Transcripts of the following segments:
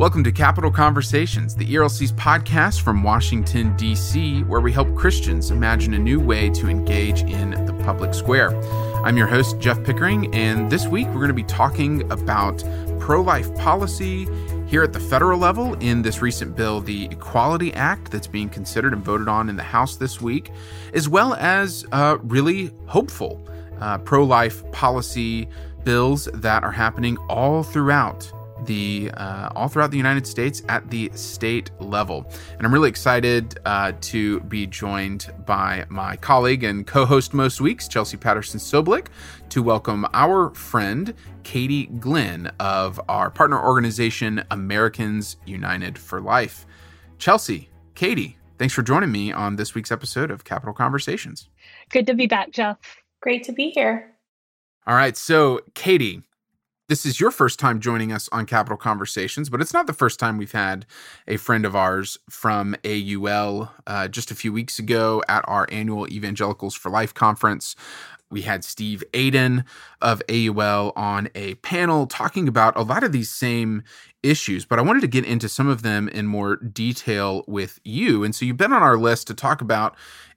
Welcome to Capital Conversations, the ERLC's podcast from Washington, D.C., where we help Christians imagine a new way to engage in the public square. I'm your host, Jeff Pickering, and this week we're going to be talking about pro life policy here at the federal level in this recent bill, the Equality Act, that's being considered and voted on in the House this week, as well as uh, really hopeful uh, pro life policy bills that are happening all throughout the uh, all throughout the United States at the state level. And I'm really excited uh, to be joined by my colleague and co-host most weeks, Chelsea Patterson Sobolik, to welcome our friend Katie Glenn of our partner organization Americans United for Life. Chelsea, Katie, thanks for joining me on this week's episode of Capital Conversations. Good to be back, Jeff. Great to be here. All right, so Katie, this is your first time joining us on Capital Conversations, but it's not the first time we've had a friend of ours from AUL. Uh, just a few weeks ago at our annual Evangelicals for Life conference, we had Steve Aden of AUL on a panel talking about a lot of these same issues, but I wanted to get into some of them in more detail with you. And so you've been on our list to talk about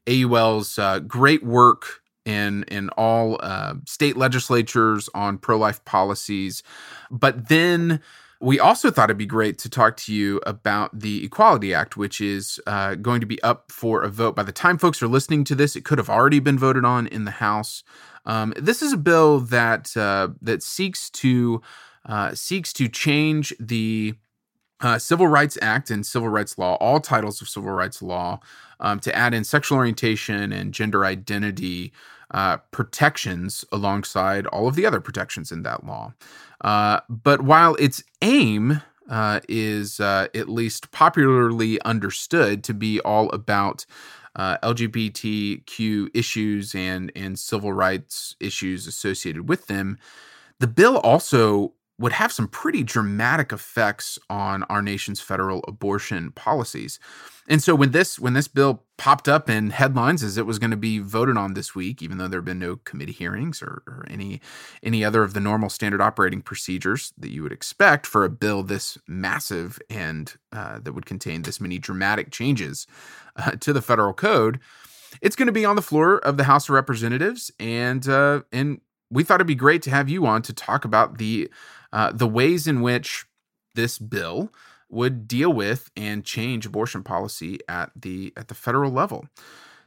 AUL's uh, great work in in all uh, state legislatures on pro life policies. But then we also thought it'd be great to talk to you about the Equality Act, which is uh, going to be up for a vote. By the time folks are listening to this, it could have already been voted on in the House. Um, this is a bill that uh, that seeks to uh, seeks to change the uh, Civil Rights Act and civil rights law, all titles of civil rights law, um, to add in sexual orientation and gender identity uh, protections alongside all of the other protections in that law. Uh, but while its aim uh, is uh, at least popularly understood to be all about uh, LGBTQ issues and and civil rights issues associated with them, the bill also would have some pretty dramatic effects on our nation's federal abortion policies. And so when this when this bill popped up in headlines as it was going to be voted on this week, even though there have been no committee hearings or, or any any other of the normal standard operating procedures that you would expect for a bill this massive and uh, that would contain this many dramatic changes uh, to the federal code, it's going to be on the floor of the House of Representatives, and uh, and we thought it'd be great to have you on to talk about the uh, the ways in which this bill would deal with and change abortion policy at the at the federal level.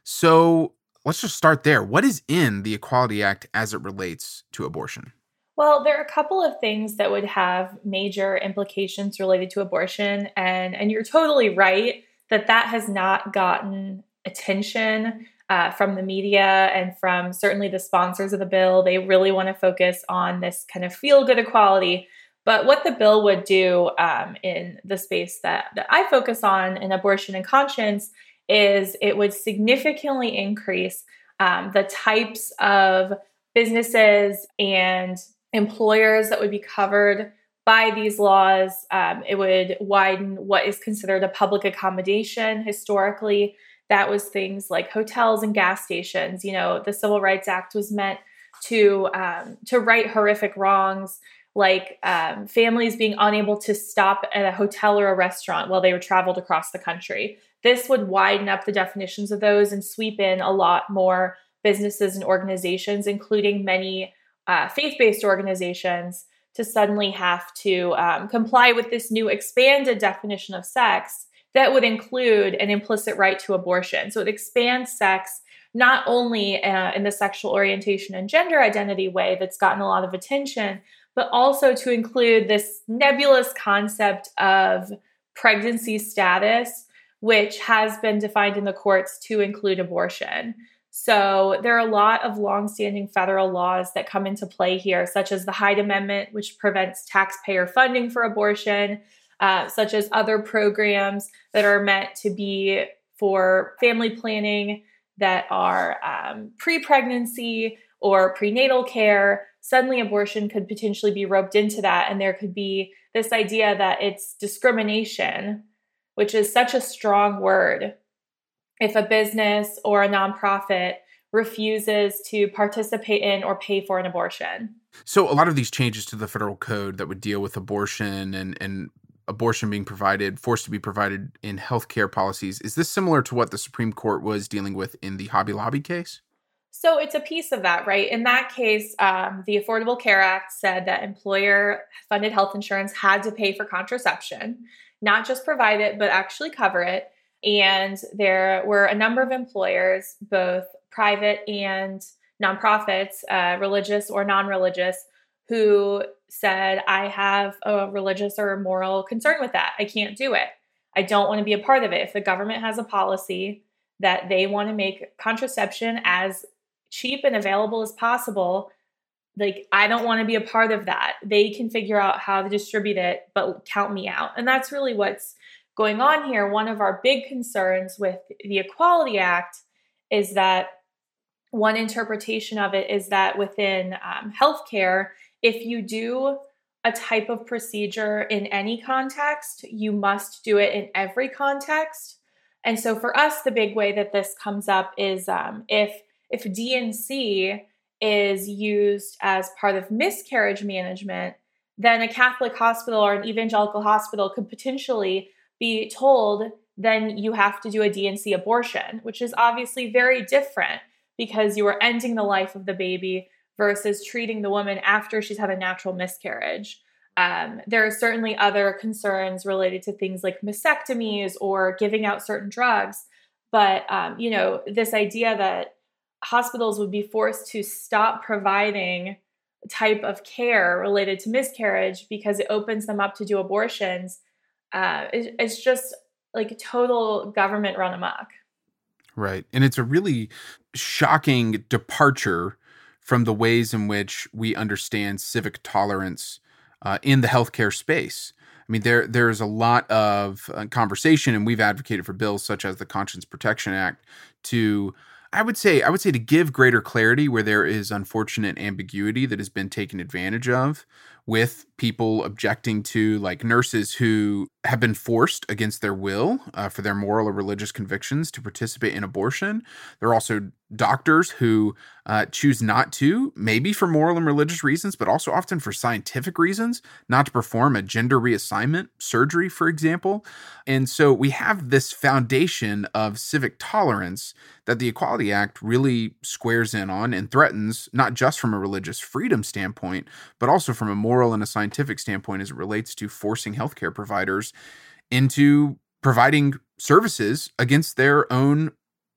So let's just start there. What is in the Equality Act as it relates to abortion? Well, there are a couple of things that would have major implications related to abortion and and you're totally right that that has not gotten attention uh, from the media and from certainly the sponsors of the bill. They really want to focus on this kind of feel good equality but what the bill would do um, in the space that, that I focus on in abortion and conscience is it would significantly increase um, the types of businesses and employers that would be covered by these laws. Um, it would widen what is considered a public accommodation historically. That was things like hotels and gas stations. You know, the Civil Rights Act was meant to um, to right horrific wrongs like um, families being unable to stop at a hotel or a restaurant while they were traveled across the country. This would widen up the definitions of those and sweep in a lot more businesses and organizations, including many uh, faith based organizations, to suddenly have to um, comply with this new expanded definition of sex that would include an implicit right to abortion. So it expands sex not only uh, in the sexual orientation and gender identity way that's gotten a lot of attention, but also to include this nebulous concept of pregnancy status, which has been defined in the courts to include abortion. So there are a lot of longstanding federal laws that come into play here, such as the Hyde Amendment, which prevents taxpayer funding for abortion, uh, such as other programs that are meant to be for family planning that are um, pre pregnancy or prenatal care suddenly abortion could potentially be roped into that. And there could be this idea that it's discrimination, which is such a strong word. If a business or a nonprofit refuses to participate in or pay for an abortion. So, a lot of these changes to the federal code that would deal with abortion and, and abortion being provided, forced to be provided in healthcare policies. Is this similar to what the Supreme Court was dealing with in the Hobby Lobby case? So it's a piece of that, right? In that case, um, the Affordable Care Act said that employer funded health insurance had to pay for contraception, not just provide it, but actually cover it. And there were a number of employers, both private and nonprofits, uh, religious or non religious, who said, I have a religious or moral concern with that. I can't do it. I don't want to be a part of it. If the government has a policy that they want to make contraception as cheap and available as possible, like I don't want to be a part of that. They can figure out how to distribute it, but count me out. And that's really what's going on here. One of our big concerns with the Equality Act is that one interpretation of it is that within um, healthcare, if you do a type of procedure in any context, you must do it in every context. And so for us, the big way that this comes up is um, if if D&C is used as part of miscarriage management, then a Catholic hospital or an evangelical hospital could potentially be told then you have to do a D&C abortion, which is obviously very different because you are ending the life of the baby versus treating the woman after she's had a natural miscarriage. Um, there are certainly other concerns related to things like mastectomies or giving out certain drugs. But, um, you know, this idea that hospitals would be forced to stop providing type of care related to miscarriage because it opens them up to do abortions uh, it, it's just like total government run amok. Right. And it's a really shocking departure from the ways in which we understand civic tolerance uh, in the healthcare space. I mean, there there's a lot of uh, conversation, and we've advocated for bills such as the Conscience Protection Act to I would say I would say to give greater clarity where there is unfortunate ambiguity that has been taken advantage of with people objecting to like nurses who have been forced against their will uh, for their moral or religious convictions to participate in abortion. There are also doctors who uh, choose not to, maybe for moral and religious reasons, but also often for scientific reasons, not to perform a gender reassignment surgery, for example. And so we have this foundation of civic tolerance that the Equality Act really squares in on and threatens, not just from a religious freedom standpoint, but also from a moral and a scientific standpoint as it relates to forcing healthcare providers into providing services against their own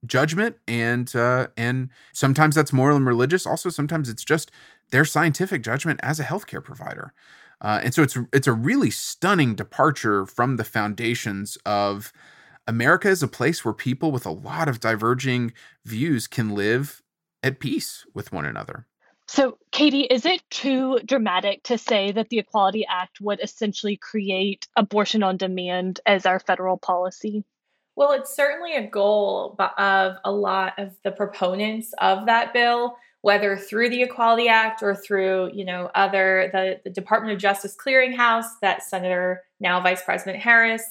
judgment and uh, and sometimes that's moral and religious also sometimes it's just their scientific judgment as a healthcare provider uh, and so it's it's a really stunning departure from the foundations of America is a place where people with a lot of diverging views can live at peace with one another. So, Katie, is it too dramatic to say that the Equality Act would essentially create abortion on demand as our federal policy? Well, it's certainly a goal of a lot of the proponents of that bill, whether through the Equality Act or through, you know, other the, the Department of Justice clearinghouse that Senator now Vice President Harris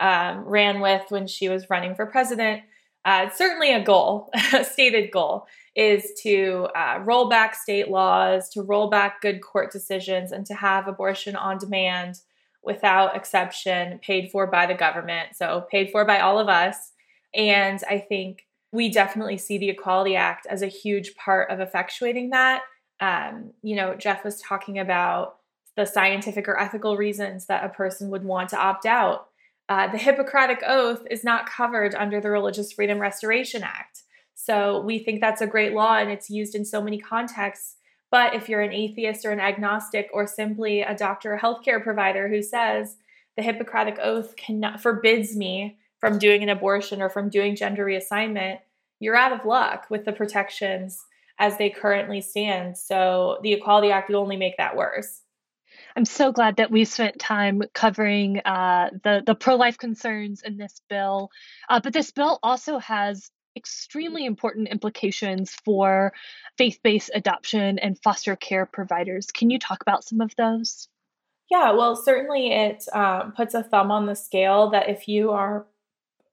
um, ran with when she was running for president. Uh, certainly a goal, a stated goal, is to uh, roll back state laws, to roll back good court decisions, and to have abortion on demand without exception, paid for by the government. So, paid for by all of us. And I think we definitely see the Equality Act as a huge part of effectuating that. Um, you know, Jeff was talking about the scientific or ethical reasons that a person would want to opt out. Uh, the Hippocratic Oath is not covered under the Religious Freedom Restoration Act. So we think that's a great law and it's used in so many contexts. But if you're an atheist or an agnostic or simply a doctor or healthcare provider who says the Hippocratic Oath cannot, forbids me from doing an abortion or from doing gender reassignment, you're out of luck with the protections as they currently stand. So the Equality Act would only make that worse. I'm so glad that we spent time covering uh, the the pro life concerns in this bill. Uh, but this bill also has extremely important implications for faith based adoption and foster care providers. Can you talk about some of those? Yeah, well, certainly it um, puts a thumb on the scale that if you are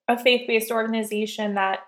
a faith based organization that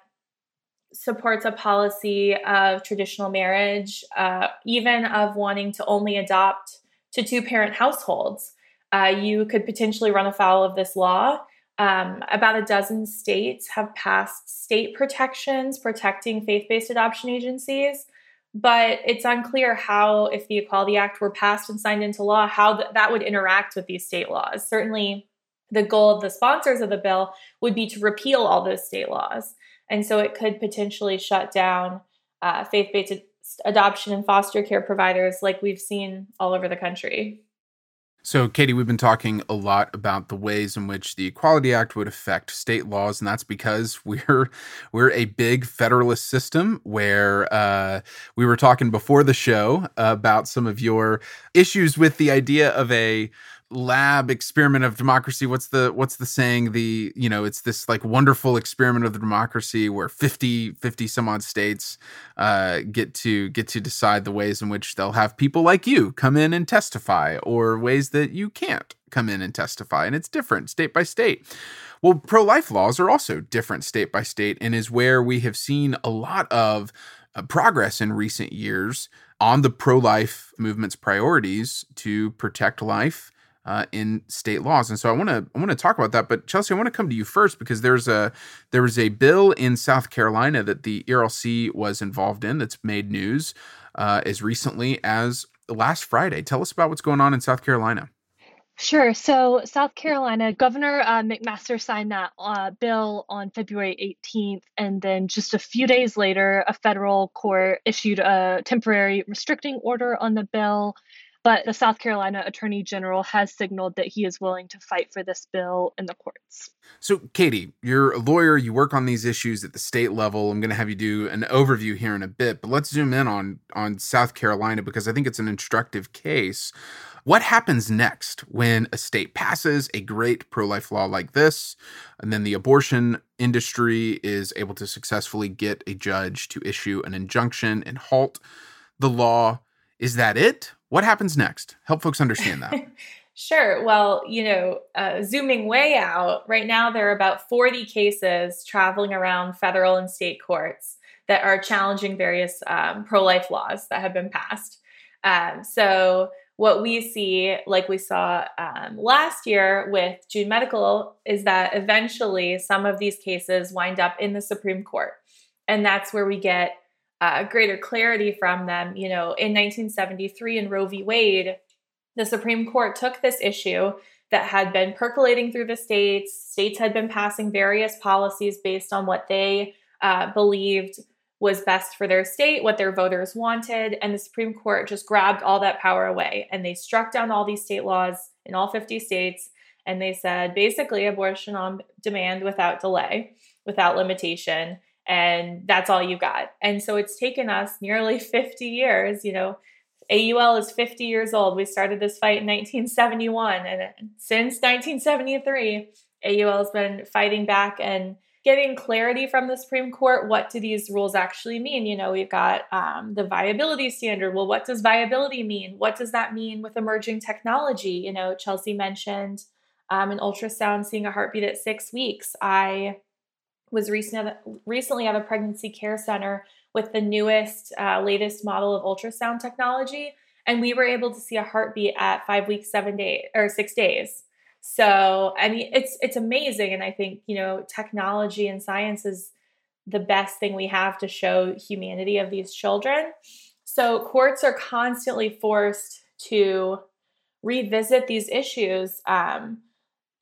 supports a policy of traditional marriage, uh, even of wanting to only adopt to two parent households. uh, you could potentially run afoul of this law. Um, about a dozen states have passed state protections protecting faith based adoption agencies, but it's unclear how, if the Equality Act were passed and signed into law, how th- that would interact with these state laws. Certainly, the goal of the sponsors of the bill would be to repeal all those state laws. And so it could potentially shut down uh, faith based adoption and foster care providers like we've seen all over the country. So, Katie, we've been talking a lot about the ways in which the Equality Act would affect state laws, and that's because we're we're a big federalist system. Where uh, we were talking before the show about some of your issues with the idea of a lab experiment of democracy what's the what's the saying? The you know it's this like wonderful experiment of the democracy where 50 50 some odd states uh, get to get to decide the ways in which they'll have people like you come in and testify or ways that you can't come in and testify and it's different state by state. Well pro-life laws are also different state by state and is where we have seen a lot of uh, progress in recent years on the pro-life movement's priorities to protect life uh, in state laws. And so I want to I want to talk about that. But Chelsea, I want to come to you first because there's a there was a bill in South Carolina that the ERLC was involved in that's made news uh, as recently as last Friday. Tell us about what's going on in South Carolina. Sure. So, South Carolina Governor uh, McMaster signed that uh, bill on February 18th, and then just a few days later, a federal court issued a temporary restricting order on the bill. But the South Carolina Attorney General has signaled that he is willing to fight for this bill in the courts. So, Katie, you're a lawyer, you work on these issues at the state level. I'm going to have you do an overview here in a bit, but let's zoom in on on South Carolina because I think it's an instructive case. What happens next when a state passes a great pro life law like this, and then the abortion industry is able to successfully get a judge to issue an injunction and halt the law? Is that it? What happens next? Help folks understand that. Sure. Well, you know, uh, zooming way out, right now there are about 40 cases traveling around federal and state courts that are challenging various um, pro life laws that have been passed. Um, so, what we see, like we saw um, last year with June Medical, is that eventually some of these cases wind up in the Supreme Court. And that's where we get uh, greater clarity from them. You know, in 1973 in Roe v. Wade, the Supreme Court took this issue that had been percolating through the states. States had been passing various policies based on what they uh, believed was best for their state, what their voters wanted. And the Supreme Court just grabbed all that power away and they struck down all these state laws in all 50 states. And they said basically abortion on demand without delay, without limitation and that's all you got. And so it's taken us nearly 50 years, you know. AUL is 50 years old. We started this fight in 1971 and since 1973, AUL has been fighting back and getting clarity from the Supreme Court. What do these rules actually mean? You know, we've got um, the viability standard. Well, what does viability mean? What does that mean with emerging technology? You know, Chelsea mentioned um, an ultrasound seeing a heartbeat at six weeks. I was recent, recently at a pregnancy care center with the newest, uh, latest model of ultrasound technology, and we were able to see a heartbeat at five weeks, seven days, or six days. So, I mean, it's it's amazing, and I think you know, technology and science is the best thing we have to show humanity of these children. So, courts are constantly forced to revisit these issues. Um,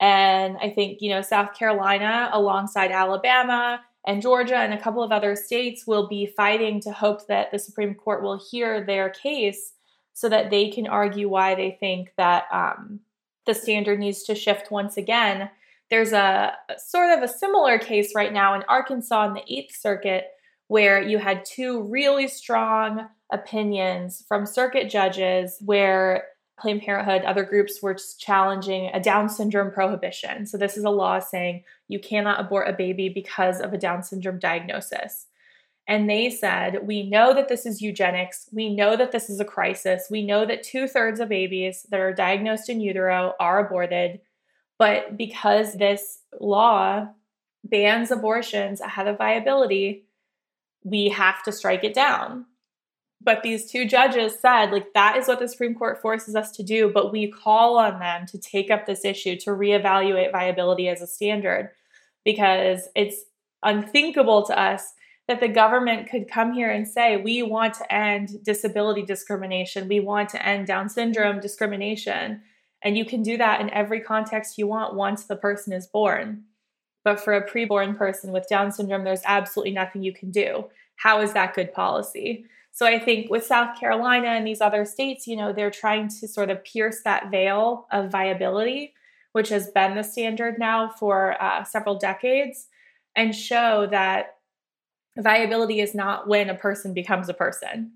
and I think, you know, South Carolina, alongside Alabama and Georgia and a couple of other states, will be fighting to hope that the Supreme Court will hear their case so that they can argue why they think that um, the standard needs to shift once again. There's a, sort of a similar case right now in Arkansas in the Eighth Circuit where you had two really strong opinions from circuit judges where Planned Parenthood, other groups were challenging a Down syndrome prohibition. So, this is a law saying you cannot abort a baby because of a Down syndrome diagnosis. And they said, We know that this is eugenics. We know that this is a crisis. We know that two thirds of babies that are diagnosed in utero are aborted. But because this law bans abortions ahead of viability, we have to strike it down But these two judges said, like, that is what the Supreme Court forces us to do. But we call on them to take up this issue, to reevaluate viability as a standard, because it's unthinkable to us that the government could come here and say, we want to end disability discrimination, we want to end Down syndrome discrimination. And you can do that in every context you want once the person is born. But for a preborn person with Down syndrome, there's absolutely nothing you can do. How is that good policy? So I think with South Carolina and these other states, you know, they're trying to sort of pierce that veil of viability, which has been the standard now for uh, several decades, and show that viability is not when a person becomes a person.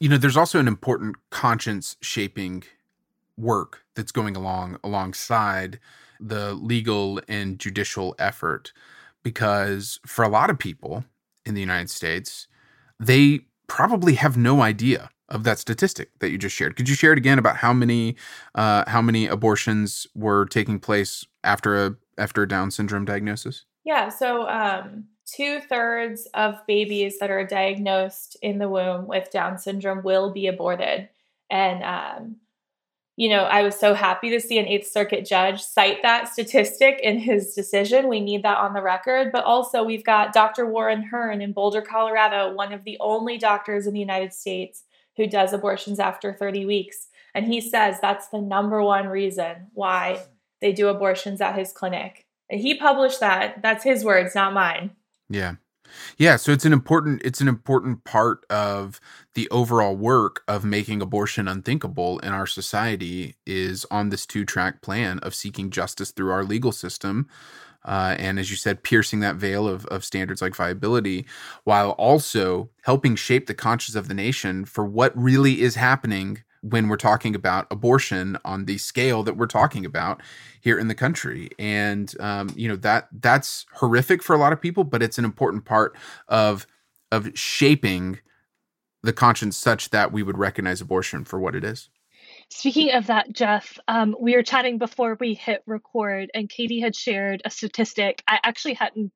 You know, there's also an important conscience shaping work that's going along alongside the legal and judicial effort because for a lot of people in the United States, they probably have no idea of that statistic that you just shared. Could you share it again about how many uh, how many abortions were taking place after a after a Down syndrome diagnosis? Yeah, so um, two thirds of babies that are diagnosed in the womb with Down syndrome will be aborted, and um, you know, I was so happy to see an Eighth Circuit judge cite that statistic in his decision. We need that on the record. But also, we've got Dr. Warren Hern in Boulder, Colorado, one of the only doctors in the United States who does abortions after 30 weeks. And he says that's the number one reason why they do abortions at his clinic. And he published that. That's his words, not mine. Yeah. Yeah, so it's an important it's an important part of the overall work of making abortion unthinkable in our society is on this two-track plan of seeking justice through our legal system. Uh, and as you said, piercing that veil of, of standards like viability, while also helping shape the conscience of the nation for what really is happening when we're talking about abortion on the scale that we're talking about here in the country. And um, you know that that's horrific for a lot of people but it's an important part of of shaping the conscience such that we would recognize abortion for what it is. Speaking of that, Jeff, um, we were chatting before we hit record, and Katie had shared a statistic I actually hadn't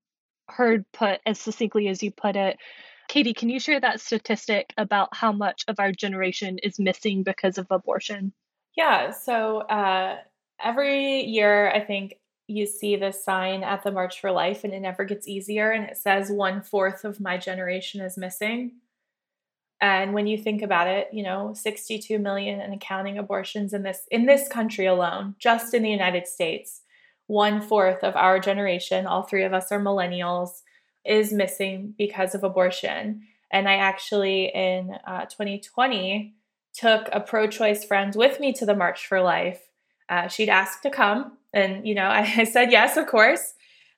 heard put as succinctly as you put it Katie, can you share that statistic about how much of our generation is missing because of abortion? Yeah. So uh, every year, I think you see this sign at the March for Life, and it never gets easier. And it says one fourth of my generation is missing. And when you think about it, you know, 62 million and accounting abortions in this in this country alone, just in the United States, one fourth of our generation, all three of us are millennials, is missing because of abortion. And I actually, in uh, 2020, took a pro choice friend with me to the March for Life. Uh, she'd asked to come, and, you know, I, I said yes, of course.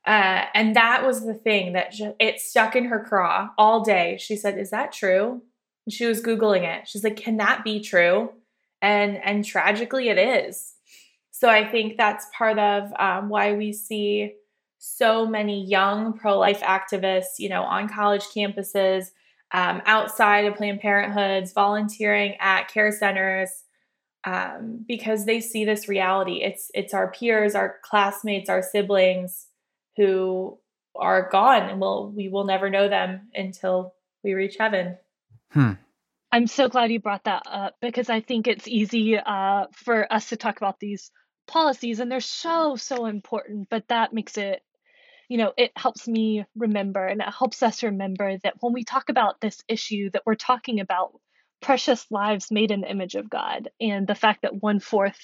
Uh, and that was the thing that it stuck in her craw all day. She said, "Is that true?" And she was googling it. She's like, "Can that be true?" And and tragically, it is. So I think that's part of um, why we see so many young pro life activists, you know, on college campuses, um, outside of Planned Parenthoods, volunteering at care centers, um, because they see this reality. It's it's our peers, our classmates, our siblings who are gone, and we'll we will never know them until we reach heaven. Hmm. I'm so glad you brought that up because I think it's easy uh, for us to talk about these policies and they're so so important but that makes it you know, it helps me remember and it helps us remember that when we talk about this issue, that we're talking about precious lives made in the image of God. And the fact that one fourth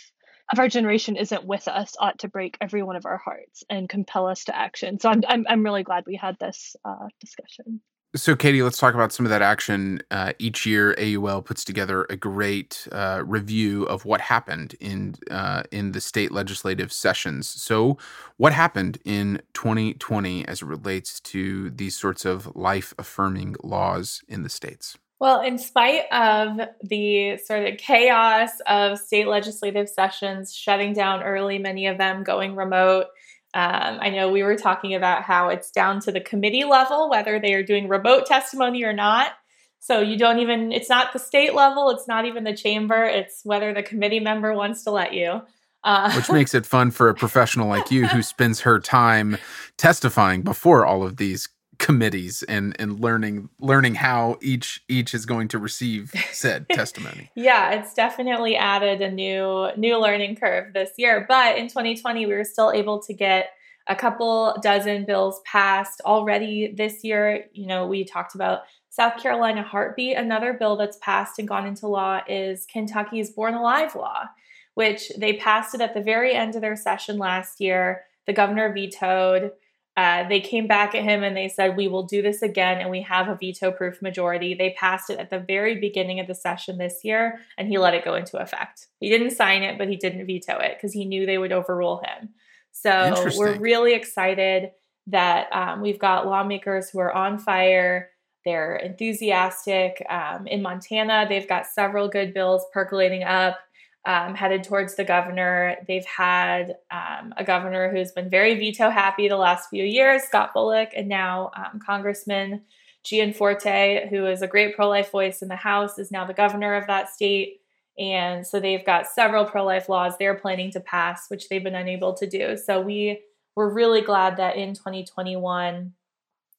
of our generation isn't with us ought to break every one of our hearts and compel us to action. So I'm, I'm, I'm really glad we had this uh, discussion. So, Katie, let's talk about some of that action. Uh, each year, AUL puts together a great uh, review of what happened in uh, in the state legislative sessions. So, what happened in 2020 as it relates to these sorts of life affirming laws in the states? Well, in spite of the sort of chaos of state legislative sessions shutting down early, many of them going remote um, I know we were talking about how it's down to the committee level, whether they are doing remote testimony or not. So you don't even, it's not the state level, it's not even the chamber, it's whether the committee member wants to let you. Uh, Which makes it fun for a professional like you who spends her time testifying before all of these committees and and learning learning how each each is going to receive said testimony. yeah, it's definitely added a new new learning curve this year. But in 2020, we were still able to get a couple dozen bills passed already this year. You know, we talked about South Carolina Heartbeat. Another bill that's passed and gone into law is Kentucky's Born Alive law, which they passed it at the very end of their session last year. The governor vetoed. Uh, they came back at him and they said, We will do this again, and we have a veto proof majority. They passed it at the very beginning of the session this year, and he let it go into effect. He didn't sign it, but he didn't veto it because he knew they would overrule him. So we're really excited that um, we've got lawmakers who are on fire. They're enthusiastic. Um, in Montana, they've got several good bills percolating up um, headed towards the governor. They've had um, a governor who's been very veto happy the last few years, Scott Bullock, and now um, Congressman Gianforte, who is a great pro life voice in the House, is now the governor of that state. And so they've got several pro life laws they're planning to pass, which they've been unable to do. So we were really glad that in 2021,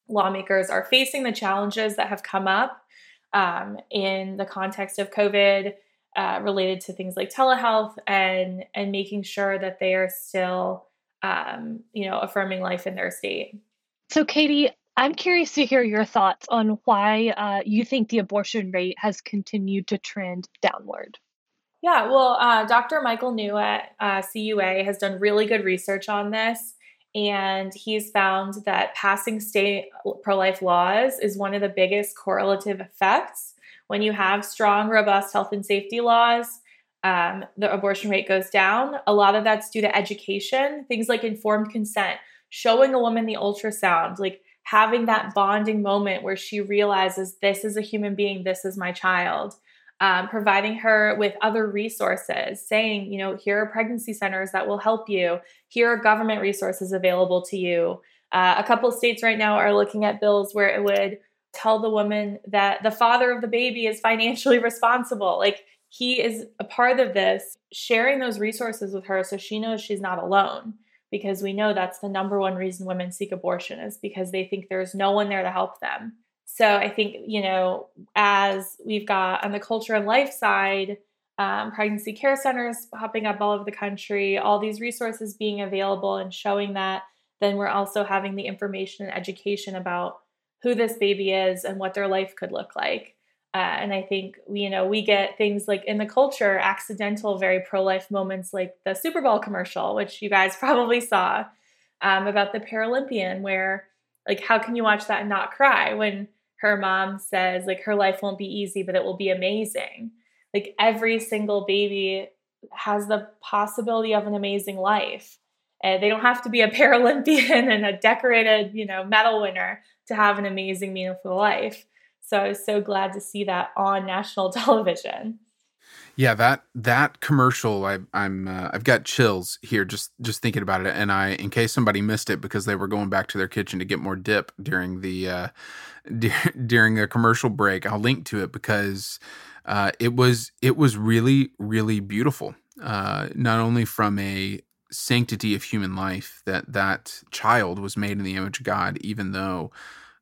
lawmakers are facing the challenges that have come up um, in the context of COVID uh, related to things like telehealth and and making sure that they are still um, you know affirming life in their state. So, Katie, I'm curious to hear your thoughts on why uh, you think the abortion rate has continued to trend downward. Yeah, well, uh, Dr. Michael New at uh, CUA has done really good research on this, and he's found that passing state pro life laws is one of the biggest correlative effects when you have strong, robust health and safety laws, um, the abortion rate goes down. A lot of that's due to education, things like informed consent, showing a woman the ultrasound, like having that bonding moment where she realizes this is a human being, this is my child. Um, providing her with other resources, saying, you know, here are pregnancy centers that will help you. Here are government resources available to you. Uh, a couple states right now are looking at bills where it would tell the woman that the father of the baby is financially responsible. Like he is a part of this, sharing those resources with her so she knows she's not alone. Because we know that's the number one reason women seek abortion is because they think there's no one there to help them. So I think, you know, as we've got on the culture and life side, um, pregnancy care centers popping up all over the country, all these resources being available and showing that, then we're also having the information and education about who this baby is and what their life could look like. Uh, and I think you know we get things like in the culture, accidental, very pro-life moments like the Super Bowl commercial, which you guys probably saw um, about the Paralympian, where like how can you watch that and not cry when her mom says like her life won't be easy, but it will be amazing. Like every single baby has the possibility of an amazing life. And they don't have to be a Paralympian and a decorated, you know, medal winner to have an amazing, meaningful life. So I was so glad to see that on national television. Yeah, that that commercial, I, I'm uh, I've got chills here just just thinking about it. And I, in case somebody missed it because they were going back to their kitchen to get more dip during the uh, during a commercial break, I'll link to it because uh, it was it was really really beautiful. Uh, not only from a sanctity of human life that that child was made in the image of God, even though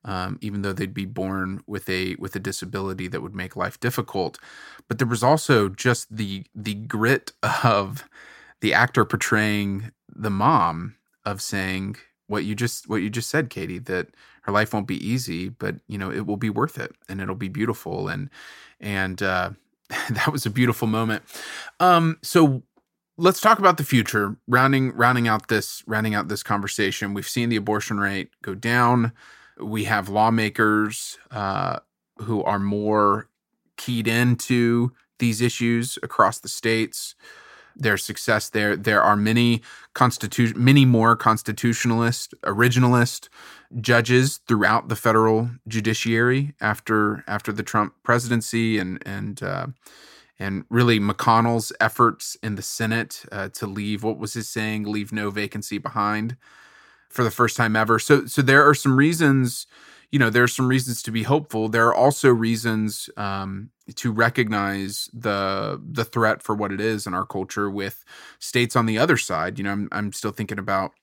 um, even though they'd be born with a with a disability that would make life difficult. But there was also just the the grit of the actor portraying the mom of saying what you just what you just said, Katie, that her life won't be easy, but you know it will be worth it and it'll be beautiful and and uh, that was a beautiful moment. Um, so let's talk about the future. Rounding rounding out this rounding out this conversation, we've seen the abortion rate go down. We have lawmakers uh, who are more keyed into these issues across the states. Their success there. There are many constitution, many more constitutionalist, originalist judges throughout the federal judiciary after after the Trump presidency and and uh, and really McConnell's efforts in the Senate uh, to leave what was his saying, leave no vacancy behind for the first time ever. So, so there are some reasons, you know, there are some reasons to be hopeful. There are also reasons um, to recognize the the threat for what it is in our culture with states on the other side. You know, I'm I'm still thinking about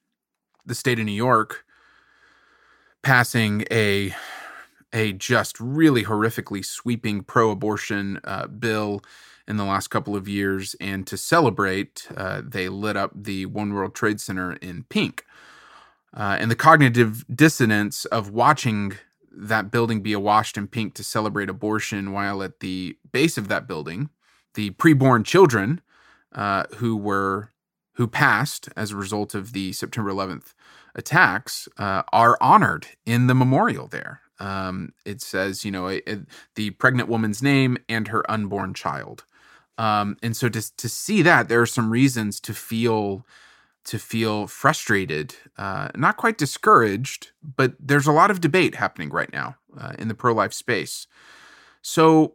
the state of New York passing a a just really horrifically sweeping pro-abortion uh, bill in the last couple of years, and to celebrate, uh, they lit up the One World Trade Center in pink. Uh, and the cognitive dissonance of watching that building be awashed in pink to celebrate abortion, while at the base of that building, the preborn children uh, who were who passed as a result of the September 11th attacks uh, are honored in the memorial there. Um, it says, you know, a, a, the pregnant woman's name and her unborn child. Um, and so to to see that, there are some reasons to feel to feel frustrated, uh, not quite discouraged, but there's a lot of debate happening right now uh, in the pro life space. So,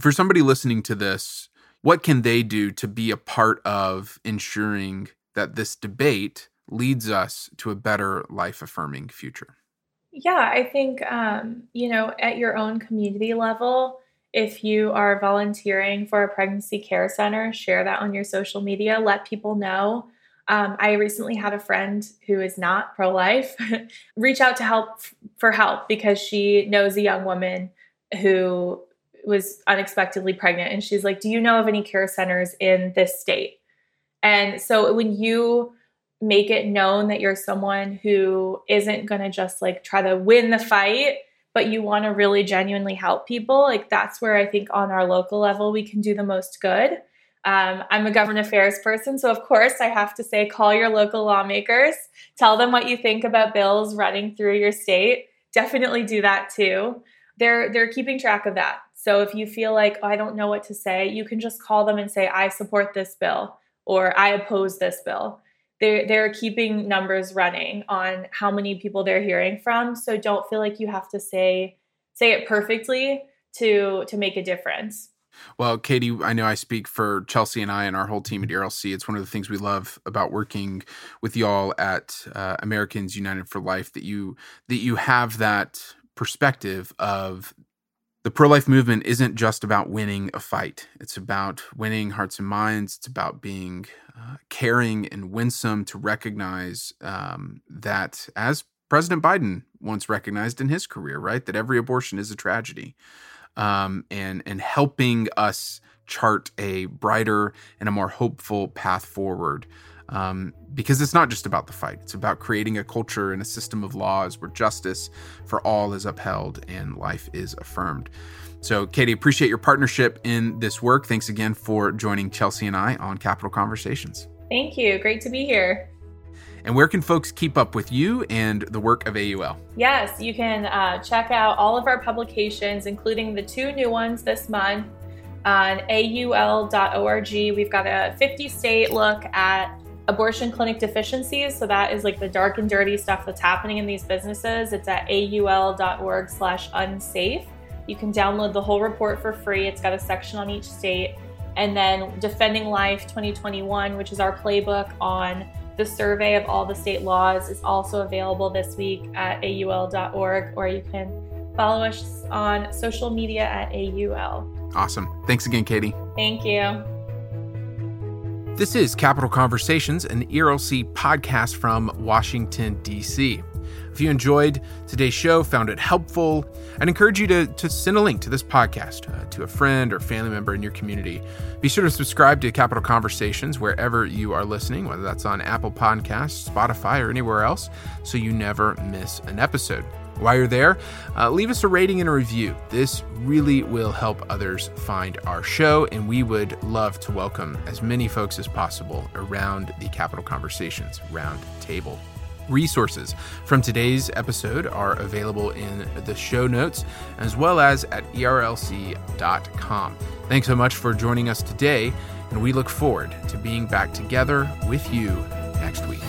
for somebody listening to this, what can they do to be a part of ensuring that this debate leads us to a better life affirming future? Yeah, I think, um, you know, at your own community level, if you are volunteering for a pregnancy care center, share that on your social media. Let people know. Um, I recently had a friend who is not pro life reach out to help for help because she knows a young woman who was unexpectedly pregnant. And she's like, Do you know of any care centers in this state? And so when you make it known that you're someone who isn't going to just like try to win the fight, but you want to really genuinely help people, like that's where I think on our local level we can do the most good. Um, I'm a government affairs person, so of course I have to say call your local lawmakers, tell them what you think about bills running through your state. Definitely do that too. They're they're keeping track of that. So if you feel like oh, I don't know what to say, you can just call them and say I support this bill or I oppose this bill they're they're keeping numbers running on how many people they're hearing from. So don't feel like you have to say say it perfectly to to make a difference. Well katie i know i speak for chelsea and i and our whole team at erlc it's one of the things we love about working with y'all at uh, americans united for life that you that you have that perspective of the pro life movement isn't just about winning a fight. It's about winning hearts and minds. It's about being uh, caring and winsome to recognize um, that, as President Biden once recognized in his career, right, that every abortion is a tragedy, um, and and helping us chart a brighter and a more hopeful path forward um, because it's not just about the fight. It's about creating a culture and a system of laws where justice for all is upheld and life is affirmed. So, Katie, appreciate your partnership in this work. Thanks again for joining Chelsea and I on Capital Conversations. Thank you. Great to be here. And where can folks keep up with you and the work of AUL? Yes, you can uh, check out all of our publications, including the two new ones this month on aul.org. We've got a 50 state look at abortion clinic deficiencies. So that is like the dark and dirty stuff that's happening in these businesses. It's at aul.org slash unsafe. You can download the whole report for free. It's got a section on each state. And then Defending Life 2021, which is our playbook on the survey of all the state laws, is also available this week at aul.org, or you can follow us on social media at AUL. Awesome. Thanks again, Katie. Thank you. This is Capital Conversations, an ERLC podcast from Washington, D.C. If you enjoyed today's show, found it helpful, I'd encourage you to, to send a link to this podcast uh, to a friend or family member in your community. Be sure to subscribe to Capital Conversations wherever you are listening, whether that's on Apple Podcasts, Spotify, or anywhere else, so you never miss an episode. While you're there, uh, leave us a rating and a review. This really will help others find our show, and we would love to welcome as many folks as possible around the Capital Conversations round table. Resources from today's episode are available in the show notes as well as at erlc.com. Thanks so much for joining us today, and we look forward to being back together with you next week.